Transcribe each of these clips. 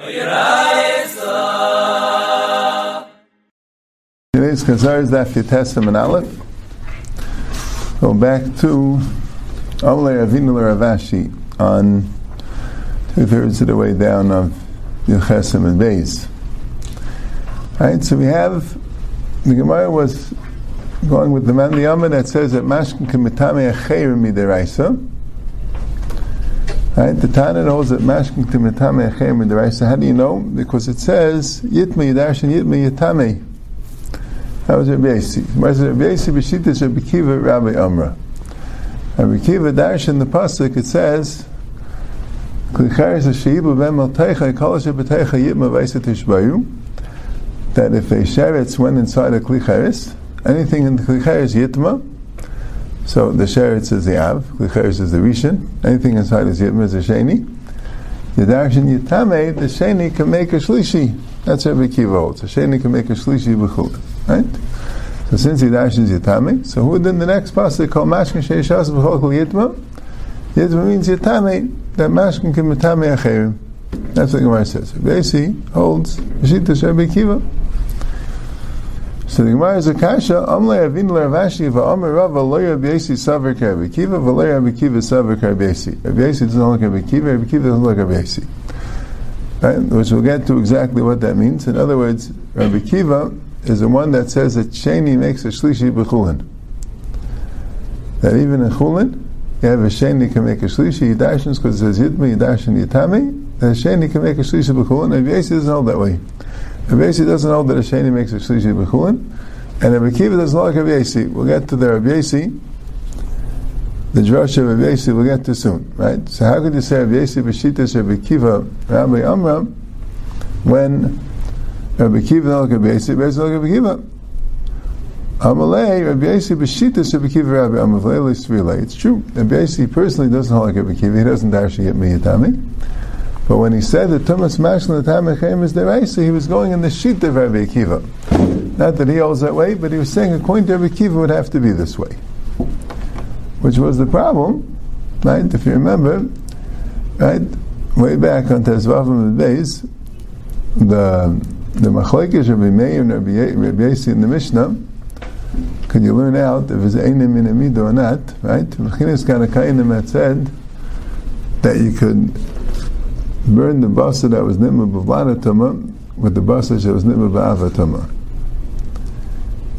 Today's Chazar is Daf Yitesem and Aleph. Go back to Olei Avinu Rav Ashi on two thirds of the way down of Yechesem and Beis. Right, so we have the Gemara was going with the man the Yama that says that Mashkin Kimitame Acheir Midiraisa. Right, the Tana knows that Mashkin Kimitame Acheir Midiraisa. So how do you know? Because it says Yitme Yidarshan Yitme Yitame. That was Rabbi Yossi. Rabbi Yossi B'Shita Rabbi Kiva Rabbi Amra. Rabbi Kiva Darsh in the pasuk it says. That if a sheretz went inside a klicharis, anything in the klicharis yitma. So the sheretz is the av, klicharis is the rishon. Anything inside is yitma is a sheni. The darshan yitame, the sheni can make a shlishi. That's every Kiva holds. A sheni can make a shlishi b'chul. Right? So since the he dashes Yitame, so who then the next pasuk called Mashkin Sheishas B'chol Yitma? Yitma means Yitame, that Mashkin can Mitame Acherim. That's what the Gemara says. Basi holds Shita Rabbi Kiva. So the Gemara is a kasha. Amle Avin Rav Ashi va'Amar Rava lo Rabbi Saver Rabbi Kiva v'lo Rabbi Kiva Saver Rabbi Rabbi doesn't look like Rabbi Kiva. Rabbi doesn't look like Rabbi Right? Which we'll get to exactly what that means. In other words, Rabbi Kiva is the one that says that Sheni makes a Shlishi b'chulin. That even in Chulin, you have a Sheni can make a Shlishi Yidashins because it says Yitmi, Yidashin, Yitami, that Sheni can make a Shlishi b'chulin. Yesi doesn't hold that way. Yesi doesn't hold that a Sheni makes a Shlishi b'chulin. And Rabbi Kiva doesn't like Rabbi Yesi. We'll get to the Rabbi Yesi, the Drosh of Rabbi Yesi, we'll get to soon, right? So how could you say Rabbi Yesi b'shitas Rabbi Kiva, Rabbi Amram, when Rabbi Kiva no Rabbi Yesi, Rabbi Yesi Rabbi Kiva. Amalei, Rabbi Yesi b'shitas Rabbi Kiva Rabbi Leili It's true. Rabbi Yesi personally doesn't like Rabbi Kiva. He doesn't actually get me yatami. But when he said that Thomas Mashal Tamechem is deraisa, he was going in the sheet of Rabbi Akiva. Not that he holds that way, but he was saying according to Rabbi Kiva would have to be this way. Which was the problem, right? If you remember, right? Way back on Tezvavim and Beis, the the machlekes Rabbi Meir and Rabbi, Yossi in the Mishnah, could you learn out if it's einim in amido or not, right? Mechinas Kanakainim had said that you could burn the basa that was nimma b'vlana with the basa that was nimma b'ava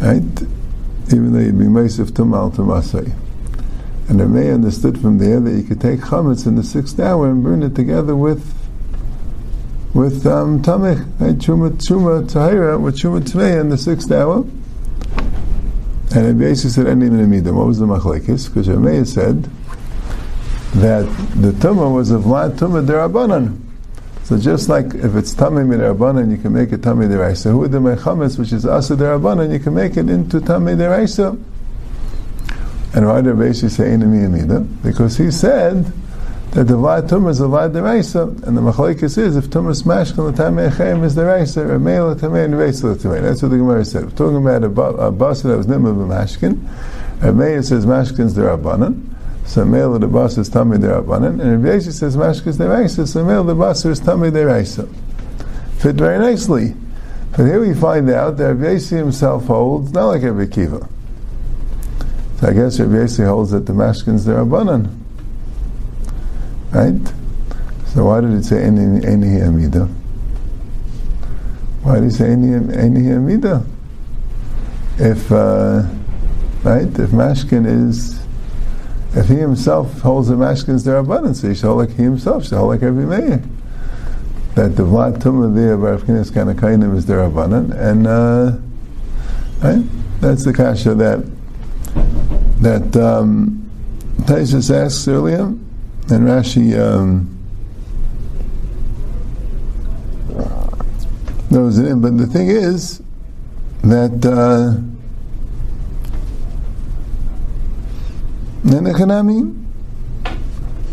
Right? Even though you'd be meisif tumah al tumasai. And Rabbi understood from there that you could take chametz in the sixth hour and burn it together with with um, Tamech, right? Chuma Chuma Tahira with Chuma Tmei in the sixth hour. And basically said any Midim. What was the machlekes? Because Rameya said that the Tumah was a vlad Tumah Derabanan. So just like if it's Tamei derabanan, you can make it Tamei Deraisa. Who the Mechametz, which is Asa Derabanan, you can make it into Tamei Deraisa. And did Rashi say Amida? Because he said that the Vlad Tumah is a Vlad Deraisa, and the Machlaikis is if Tumah smash the Tamei Echem is Deraisa, Meil Tamei and Reisa Tamei. That's what the Gemara said. We're talking about a, a basa that was Nimah Mashkin. Rameir says Mashkin's Derabanan. So Meil the basa is Tamei Derabanan. And Rabbi says Mashkin's Deraisa, so Meil the basa is Tamei Deraisa. Fit very nicely. But here we find out that Rabbi himself holds, not like Rabbi Kiva. So I guess Rabbi holds that the Mashkin's Derabanan. Right? So why did it say Eni Amida? Why did it say Eni Amida? If, uh, right, if Mashkin is, if he himself holds the Mashkin's their abundance, he hold like he himself, hold like every mayor. That the Vlad Tumah there, Barafkinis Kanakainim is their abundant, and, uh, right? That's the kasha that, that, um, Taisus asks earlier, and Rashi um, knows it in. But the thing is that uh, Nenechanami,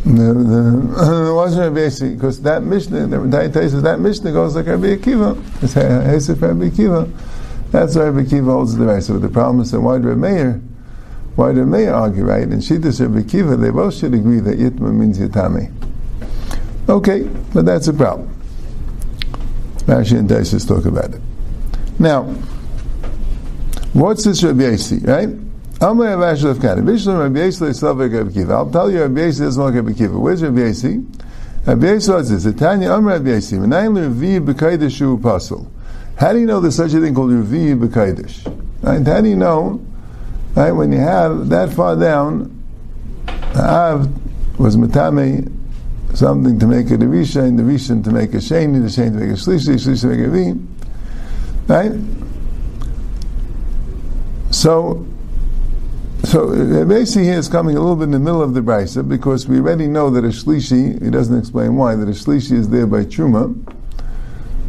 the, the, wasn't basic because that Mishnah, the Dai says that Mishnah goes like Rabbi Akiva. It's Hesef Rabbi Akiva. That's why Rabbi Akiva holds the right. So the problem is that why do Meir? Why do Meir argue, right? And Shittas Rabbi Kiva, they both should agree that Yitma means Yitame. Okay, but that's a problem. Rashi and Taisus talk about it. Now, what's this Rabbi Yossi, right? Amar Rashi of Kana. Bishlam Rabbi Yossi Leslav Rabbi Kiva. I'll tell you Rabbi Yossi doesn't like Rabbi Kiva. Where's Rabbi Yossi? Rabbi Yossi says. Tanya Amar Rabbi Yossi. Menayin Revi B'Kaidish Shu Pasul. How do you know there's such a thing called Revi B'Kaidish? Right? How do you know, right, when you have that far down, Av was Matame, something to make a Rishon, the Rishon to make a Sheni, the Sheni to make a Shlishi, Shlishi to make a V. Right? So, so basically here is coming a little bit in the middle of the Brisa because we already know that a Shlishi, he doesn't explain why, that a Shlishi is there by Truma,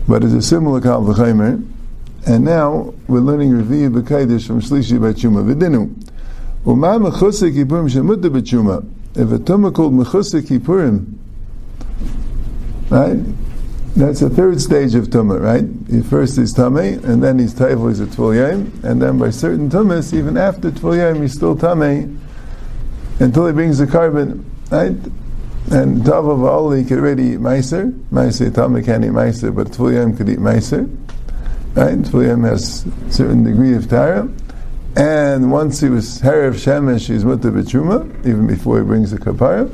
but it's a similar Kal V'chaymer, and now we're learning Revi'ah B'Kaidish from Shlishi by Truma. V'dinu. Uma Mechusik Yippurim Shemutta B'Truma. If a Tumah called Mechusik Yippurim, right? That's the third stage of tumah, right? He first is tummy, and then he's taifu is a tvul and then by certain tumas, even after tvul he's still tummy until he brings the carbon, right? And tava he could already eat meiser. Meiser tummy can't eat meiser, but tvul could eat meiser, right? Tvul has a certain degree of tara. And once he was Herav Shemesh, he's mutter b'truma, even before he brings the kapara.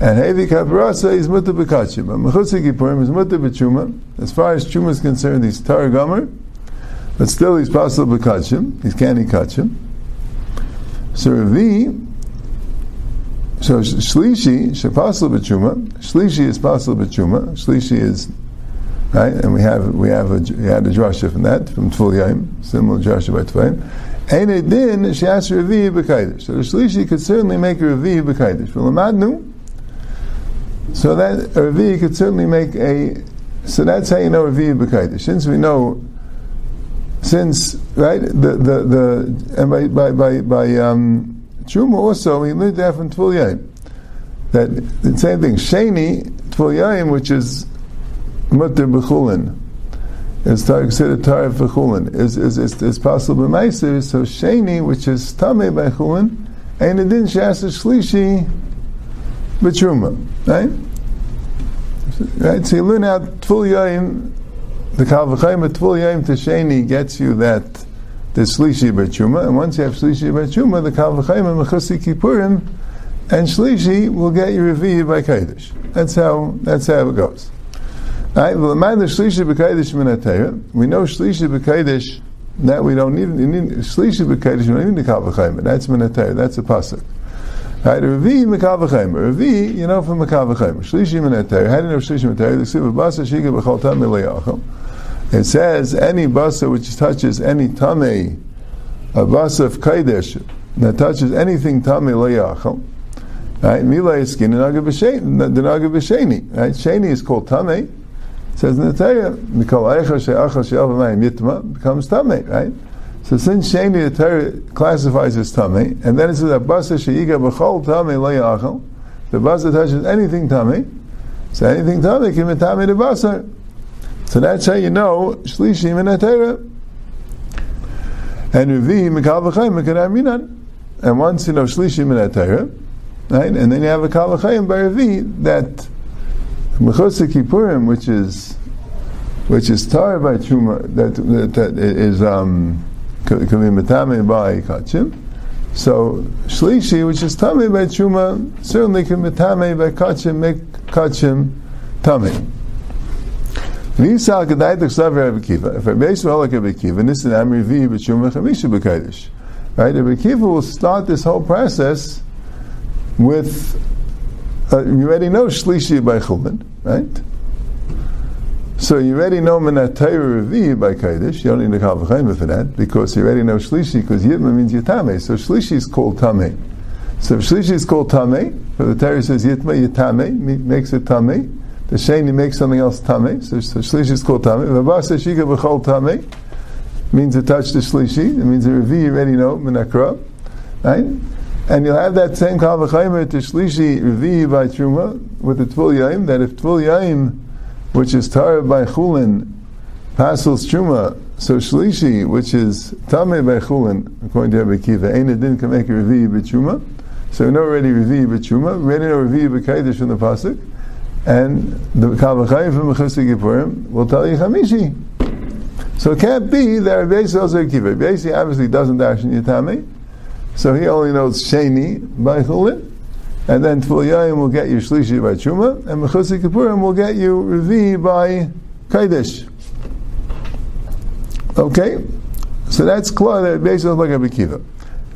And Hevi Kaparasa is Mutta B'Kachim. But Mechutzik Yippurim is Mutta B'Chuma. As far as Chuma is concerned, he's Tar but still he's possible B'Kachim. He's canny Kachim. So Revi, so Shlishi, Shapasul B'Chuma. Shlishi is possible B'Chuma. Shlishi is, right, and we have, we have a, we had a drasha from that, from Yaim, similar drasha by Tvul Yaim. Ein Din, Shas Revi B'Kaidish. So Shlishi could certainly make a Revi B'Kaidish. V'Lamadnu, so that a could certainly make a. So that's how you know Revi b'kaidish. Since we know, since right the the the and by by by, by um, Truma also we learned that from Tvul. That the same thing Sheni Tvul which is Mutter b'chulin, is considered tar b'chulin, is is is, is possible b'meiser. So Sheni, which is Tamei b'chulin, and it didn't shas shlishi b'truma, right? Right. So you learn out Tvul Yaim, the Kalvachayim Tvul Yaim Tesheni gets you that the Shlishi b'truma, and once you have Shlishi b'truma, the Kalvachayim Mechusi Kippurim, and Shlishi will get you Revi'ah by Kaidish. That's how that's how it goes. Right? We know Shlishi b'Kaidish. That we don't need. Shlishi b'Kaidish. We don't need the Kalvachayim. That's minatayah. That's a pasuk. Right, you know from. How do you know? The Basa. It says any basa which touches any tamei, a basa of kaidesh that touches anything tamei layachal, right? Milay skin and b'sheni. Right? Sheni is called tamei. It says in the Torah, Mikol Eicha She'achal She'al V'mayim Yitma becomes tamei. Right? So since Sheni the Torah classifies as tummy, and then it says that basa sheiga b'chol tummy lo the basa touches anything tummy, so anything tummy can be tummy the basa. So that's how you know shlishi min Torah. And revi mikal v'chayim mikadam minan. And once you know shlishi min Torah, right, and then you have a kal v'chayim by revi that mechusik kippurim, which is which is tar by truma, that, that, that is um, can be metame by kachim. So shlishi, which is tame by truma, certainly can be tame by kachim, make kachim tame. V'yisal kedai t'chsav Rabbi Kiva. If Rabbi Yisrael like Rabbi Kiva, nisan amri vi b'truma chamisha b'kaidish. Right, Rabbi Kiva will start this whole process with, uh, you already know shlishi by chulin, right? So you already know Menatayr Revi by Kaidish, you don't need to call for that, because you already know Shlishi, because Yitma means Yitame, so Shlishi is called Tame. So if Shlishi is called Tame, for the Torah says Yitma Yitame, makes it Tame, the Sheni makes something else Tame, so, so Shlishi is called Tame. Vabasa Shika B'chol Tame, means to touch the Shlishi, it means the Revi you already know, Menakra, right? And you'll have that same Kal V'chaymer to Shlishi Revi by Truma, with the Tvul Yaim, that if Tvul Yaim, which is Tara by Chulin, Pasul Truma, so Shlishi, which is Tameh by Chulin, according to Rabbi Kiva, Ein Adin can make Revi b'Truma. So we know already Revi b'Truma, we already know Revi b'Kaidish from the Pasuk. and the Kavachayim from Mechusik Yippurim will tell you Chamishi. So it can't be that Rabbi Yossi also. Rabbi obviously doesn't dash in Yitami, so he only knows Sheni by Chulin, and then Yayim will get you Shlishi by Chuma, and Mechusik Yippurim will get you Revi by Kaidish. Okay? So that's clear that doesn't like Rabbi Kiva.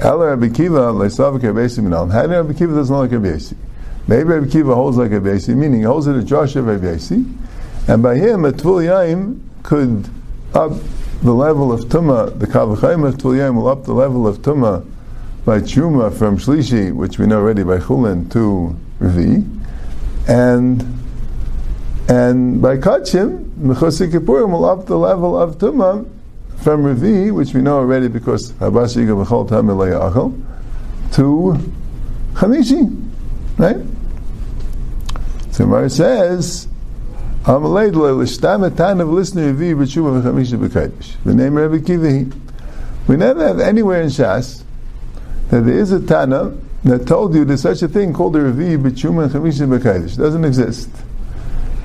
Ela Rabbi Kiva, Leisavik Rabbi Yossi Minal. How did Rabbi Kiva doesn't like Rabbi Yossi? Maybe Rabbi Kiva holds like Rabbi Yossi, meaning he holds it a Josh of Rabbi Yossi, and by him a Tvul Yaim could up the level of Tumah, the Kavachayim of Tvul Yaim will up the level of Tumah by Chuma from Shlishi, which we know already by Chulin, to Revi, and and by Kachim, Mechosik Kippurim will up the level of Tumah from Revi, which we know already because Habashi Gavachol Tamil to Chamishi. Right? So Mar says, Amalei l'shtam etan of listener Revi b'tshuva v'chamisha b'kaidish. The name Rabbi Kivi. We never have anywhere in Shas that there is a Tana that told you there's such a thing called a Revi b'tshuva v'chamisha b'kaidish. doesn't exist.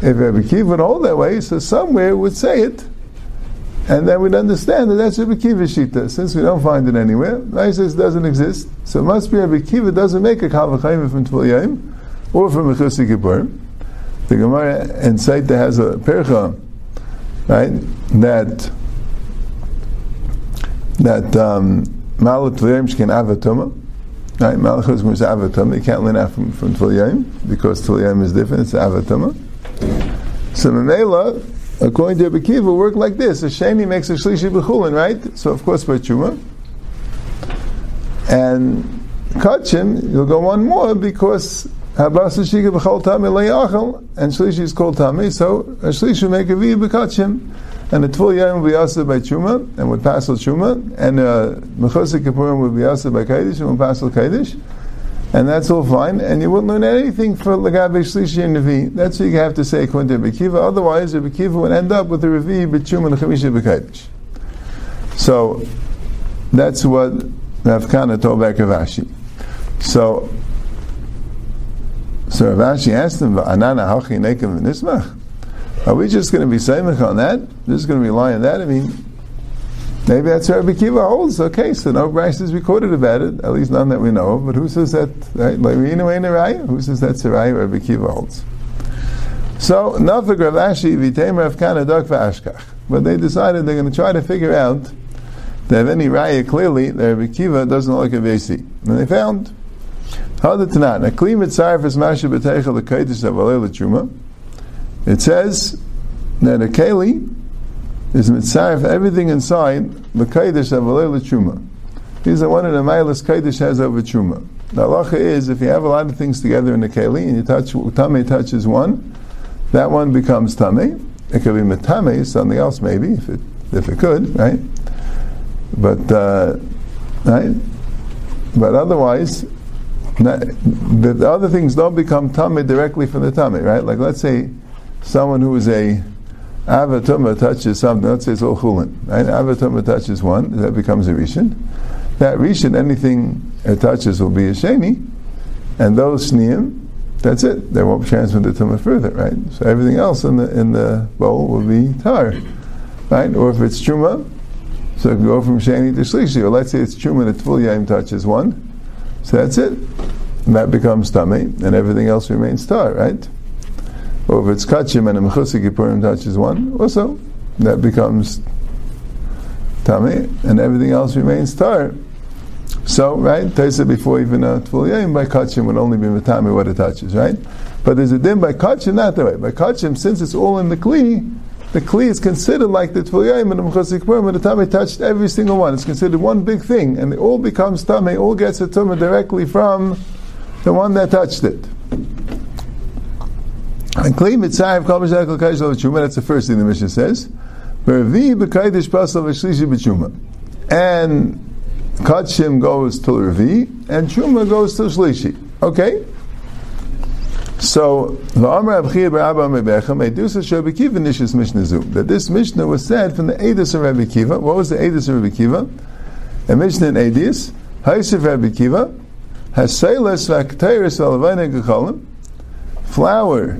If Rabbi Kiva would hold that way, so somewhere would say it, and then we'd understand that that's Rabbi Kiva's shita. Since we don't find it anywhere, Rai says it doesn't exist. So it must be Rabbi Kiva doesn't make a Kavachayim from Tvul Yaim or from Mechusik Kippur. The Gemara in Saita has a percha, right, that that um, Malat Tvul Yaim can avatuma. Right, Malachus is avatuma. You can't learn from, from Tvul because Tvul is different, it's avatuma. So Mamela, according to Rabbi Kiva, work like this. A sheni makes a shlishi b'chulin, right? So of course by chuma. And kachim, you'll go one more because habasa shika b'chol tami le'achal, and shlishi is called tami, so a shlishi make a vi b'kachim. And the yom will be also by chuma, and would pass chuma, and uh, mechosik kippurim would be also by kaidish, and would pass kaidish and that's all fine, and you wouldn't learn anything for Lagabe Shlishi and Revi. That's what you have to say according to Rebbe Kiva. Otherwise, Rebbe Kiva would end up with the Revi, B'chum, and Chamisha B'kaidish. So, that's what Rav Kana told back Rav Ashi. So, so Rav Ashi asked him, Anana hachi nekim v'nismach? Are we just going to be saying on that? Just going to rely on that? I mean, Maybe that's where Rabbi Kiva holds. Okay, so no Bryce is recorded about it, at least none that we know of. But who says that? Right? Who says that's the Raya Rabbi Kiva holds? So Nafik Rav Ashi Vitem Rav Kana Dok Ashkach. But they decided they're going to try to figure out they have any Raya clearly that Rabbi Kiva doesn't like a Vesi. And they found how Hadatanat. A Kli Mitzaref is Masha B'Teichel the Kaitis of It says that a Keli is mitzaref everything inside the kaidish of a chuma. These are one of the milas kaidish has over chuma. The halacha is if you have a lot of things together in the keli and you touch tame touches one, that one becomes tame. It could be metame, something else maybe if it if it could, right? But uh, right, but otherwise. Not, the other things don't become tummy directly from the tummy, right? Like let's say someone who is a Avatuma touches something, let's say it's all chulin, right? Avatuma touches one, that becomes a rishon. That rishon, anything it touches will be a sheni, and those sneim, that's it. They won't transfer the tumah further, right? So everything else in the in the bowl will be tar, right? Or if it's truma, so it can go from sheni to shlishi. Or let's say it's truma and yaim touches one, so that's it. And that becomes tummy, and everything else remains tar, right? Or if it's kachim and a mechusik Yippurim touches one, also that becomes tami, and everything else remains tar. So, right, Taisa before even a Tvul by kachim would only be matami what it touches, right? But there's a din by kachim not that way. By kachim, since it's all in the kli, the kli is considered like the Tvul and the Mechusik Yippurim, and the tami touched every single one. It's considered one big thing, and it all becomes tami, all gets a tumah directly from the one that touched it. And Kli Mitzayev Kol Kaish Lo B'Tshuma, that's the first thing the Mishnah says. And Kachim goes to Revi, and Chuma goes to Shlishi. Okay? So, the Amr Abchir Barabba Mebecha Medusa Rabbi Kiva Nishis Mishnah Zu. That this Mishnah was said from the Edis of Rabbi Kiva. What was the Edis of Rabbi Kiva? A Mishnah in Edis. Haisif Rabbi Kiva. Haseilas Vakteris Gecholim. Flour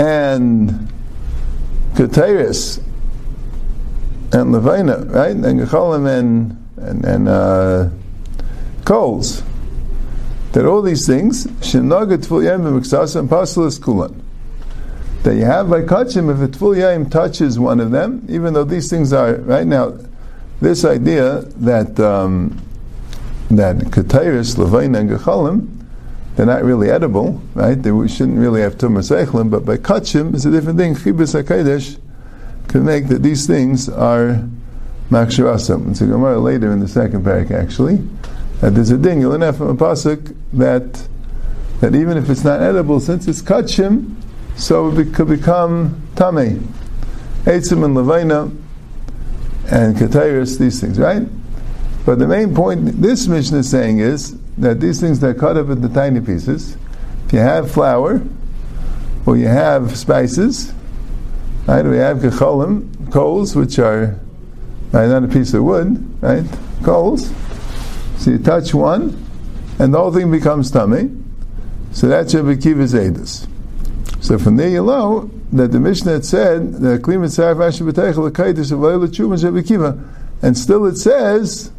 and Keteris and Levina, right? And Gecholim and and, and uh, coals. That all these things, Shinagat Tvul Yem B'Miksasa and Pasalis Kulan. That you have by Kachim, if a Tvul Yem touches one of them, even though these things are, right now, this idea that um, that Ketairis, Levina, and Gecholim, they're not really edible, right? They shouldn't really have Tumor Seichlim, but by Kachim, it's a different thing. Chibis HaKadosh can make that these things are Makshirasam. It's a Gemara later in the second parak, actually, that there's a ding, you'll learn from a pasuk that that even if it's not edible, since it's Kachim, so it could become Tameh. Eitzim and Levina, and Ketairis, these things, right? But the main point this mission is saying is that these things that are cut up into tiny pieces, if you have flour, or you have spices, right? We have gecholim, coals, which are right, not a piece of wood, right? Coals. So you touch one, and the whole thing becomes tummy. So that's Rabbi Kiva's Edus. So from there you know that the Mishnah had said that Kli Mitzaref Asher B'Teichel L'Kaitis Avayla Chumas Rabbi Kiva, and still it says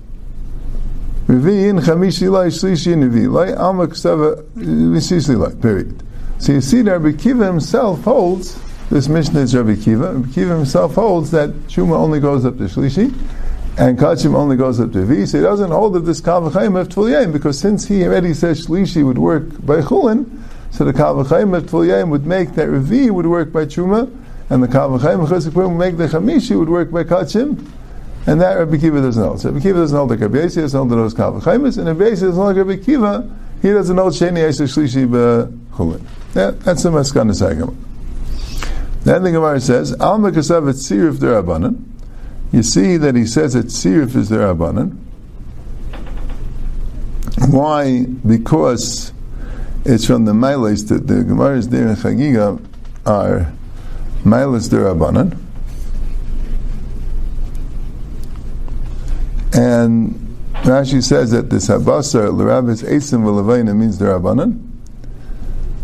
Revi'in Chamishi Shlishi Nevi Alma Ksava Visisi Lai. Period. So you see Rabbi Kiva himself holds this Mishnah is Rabbi Kiva. Rabbi Kiva himself holds that Shuma only goes up to Shlishi, and Kachim only goes up to V. So he doesn't hold that this Kavachayim of Tvuliyim, because since he already says Shlishi would work by Chulin, so the Kavachayim of Tvuliyim would make that Revi would work by Truma, and the Kavachayim of Chesed would make the Chamishi would work by Kachim, and that Rabbi Kiva doesn't know. So Rabbi Kiva doesn't hold like Rabbi Yossi, doesn't hold those Kavachayim, and Rabbi Yossi doesn't like Rabbi Kiva, he doesn't know Sheni Yosef Shlishi Chulin. Yeah, that's the Maskana Sagama. Then the Gemara says, Al Mekasav et Sirif Derabanan. You see that he says that Sirif is Derabanan. Why? Because it's from the Milas that the Gemara's there in Chagiga are Milas Derabanan. And Rashi says that the Sabasar, L'Rabbis Eisim V'Levaina means Derabanan.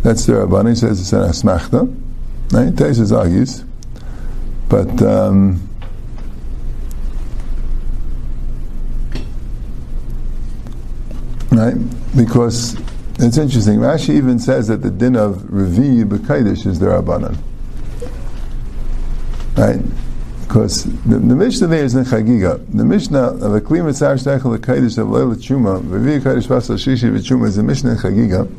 That's Derabanan. He says it's an Asmachta. Right? Taisus argues, but um, right because it's interesting. Rashi even says that the din of revi b'kaidish is the rabbanon, right? Because the, the Mishnah there is in Chagiga. The Mishnah of a kli mitzar shteichel l'kaidish of leila chuma revi kaidish basal shishi v'chuma is a Mishnah in Chagiga.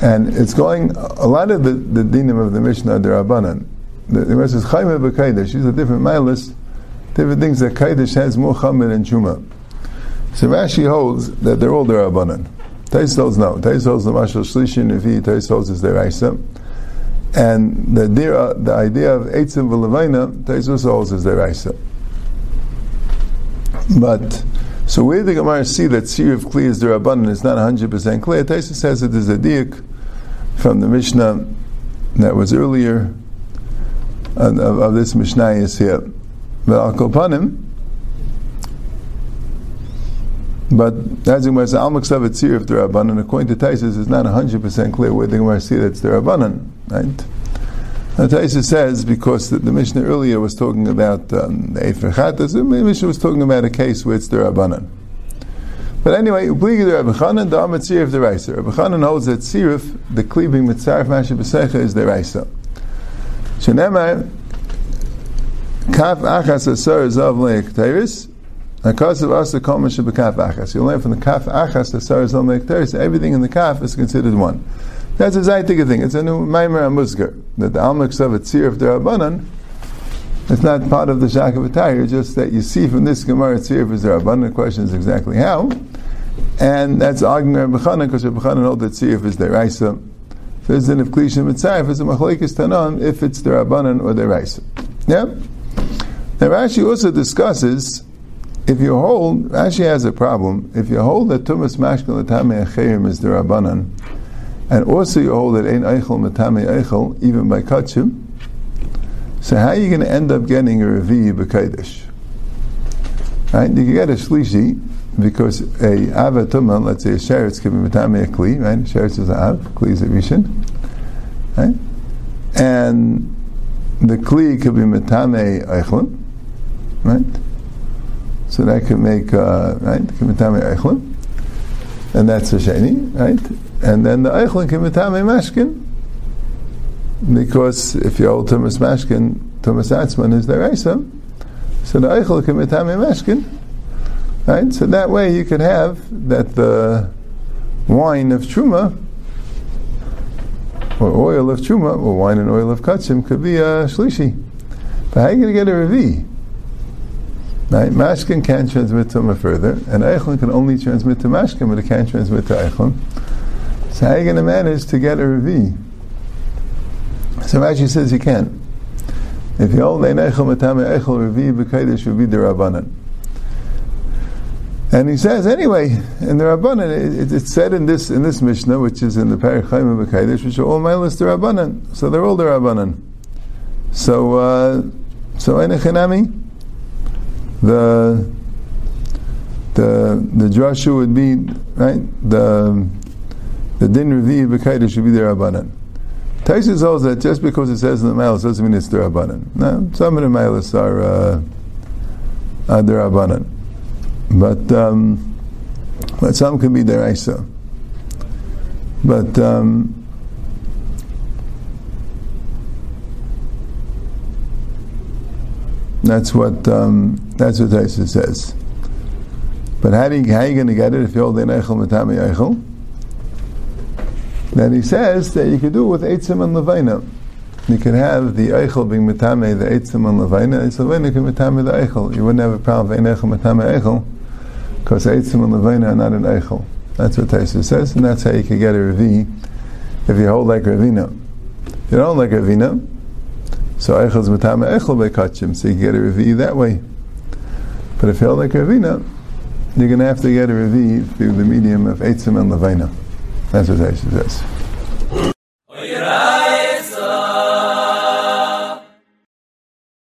And it's going, a lot of the, the dinim of the Mishnah are Rabbanan. The, the Mishnah says, Chayme b'Kaidish, these are different milas, different things that Kaidish has more Chamer and Chuma. So Rashi holds that they're all Rabbanan. Tais holds no. Tais holds the Mashal Shlishi Nevi, Tais holds is their Aisa. And the, idea, the idea of Eitzim v'Levaina, Tais also holds is their Aisa. But, so where the Gemara see that Sir of Kli is the Rabbanan is not 100% clear, Taisa says that there's a diak from the Mishnah that was earlier of, of this Mishnah is here. But Al Kopanim, but as the Gemara says, Al Maksav Tzir of the Rabbanan, according to Taisus, it's not 100% clear where the Gemara see that it's the Rabbanan, right? Now Taisa says, because the, the, Mishnah earlier was talking about um, the Efer the Mishnah was talking about a case where it's the Rabbanan. But anyway, Ubligi the Rabbi the Amat Tzirif the Raisa. Rabbi holds that Tzirif, the cleaving mitzaref masha b'secha, is the Raisa. Shenemar, Kaf achas asar zav leik teris, because of us the kol masha b'kaf achas. You learn from the Kaf achas asar zav leik teris, everything in the Kaf is considered one. That's a Zaytika thing. It's a new Maimer Amuzgar, that the Almak of a Tzir of the Rabbanan, it's not part of the Shak of Attire, just that you see from this Gemara Tzir of the Rabbanan, the question is exactly how. And that's arguing Rabbi Chanan, because Rabbi Chanan holds that Tzir is the Raisa. So it's in if Klisha Mitzayif, it's a Machlaikis Tanan, if it's the Rabbanan or the Raisa. Yeah? Now Rashi also discusses if you hold, Rashi has a problem, if you hold that Tumas Mashkel Atame Achayim is the Rabbanan, and also you hold that Ein Eichel Matame Eichel, even by Kachim, so how are you going to end up getting a Revi B'Kaidish? Right? You can get a Shlishi, because a Avatuma, let's say a Sheretz can be Matame Kli, right? Sheretz is a Av, Kli is a right? and the kli could be metame eichlin, right? So that could make uh, right, metame eichlin, and that's the sheni, right? And then the eichlin metame mashkin, because if you hold Tumas Mashkin, Tumas Atzman is the Reisa, so the Eichel can metame Mashkin, right? So that way you could have that the wine of Truma, or oil of Truma, or wine and oil of Kachim could be a Shlishi. But how are you going to get a Revi? Right? Mashkin can't transmit Tumah further, and Eichlin can only transmit to Mashkin, but it can't transmit to Eichlin. So how are you going to manage to get a Revi? So Rashi says you can. If you hold ein echel matame echel revi be the rabbanan. And he says anyway in the rabbanan it, it's said in this in this mishnah which is in the Perek Chaim b'kaidish which are all milas the rabbanan. So they're all the rabbanan. So uh, so enechinami the the the drasha would be right the the din revi b'kaidish should be the rabbanan. Taisus holds that just because it says in the Malis doesn't mean it's the Rabbanan. No, some of the Malis are, uh, are the Rabbanan. But, um, but some can be Deraisa. But, um, that's what, um, that's what Taisus says. But how, do you, how are you going to get it if you hold the Eichel Matami Eichel? Then he says that you could do it with Eitzim and Levina. You could have the Eichel being Metame, the Eitzim and Levina, and Levina can Metame the Eichel. You wouldn't have a problem with Eichel Metame Eichel, because Eitzim and Levina are not an Eichel. That's what Taisa says, and that's how you could get a Revi if you hold like Ravina. If you don't like Ravina, so Eichel's Metame Eichel Bekachim, so you can get a Revi that way. But if you hold like Ravina, you're going to have to get a Revi through the medium of Eitzim and Levina. That's what Taisa says.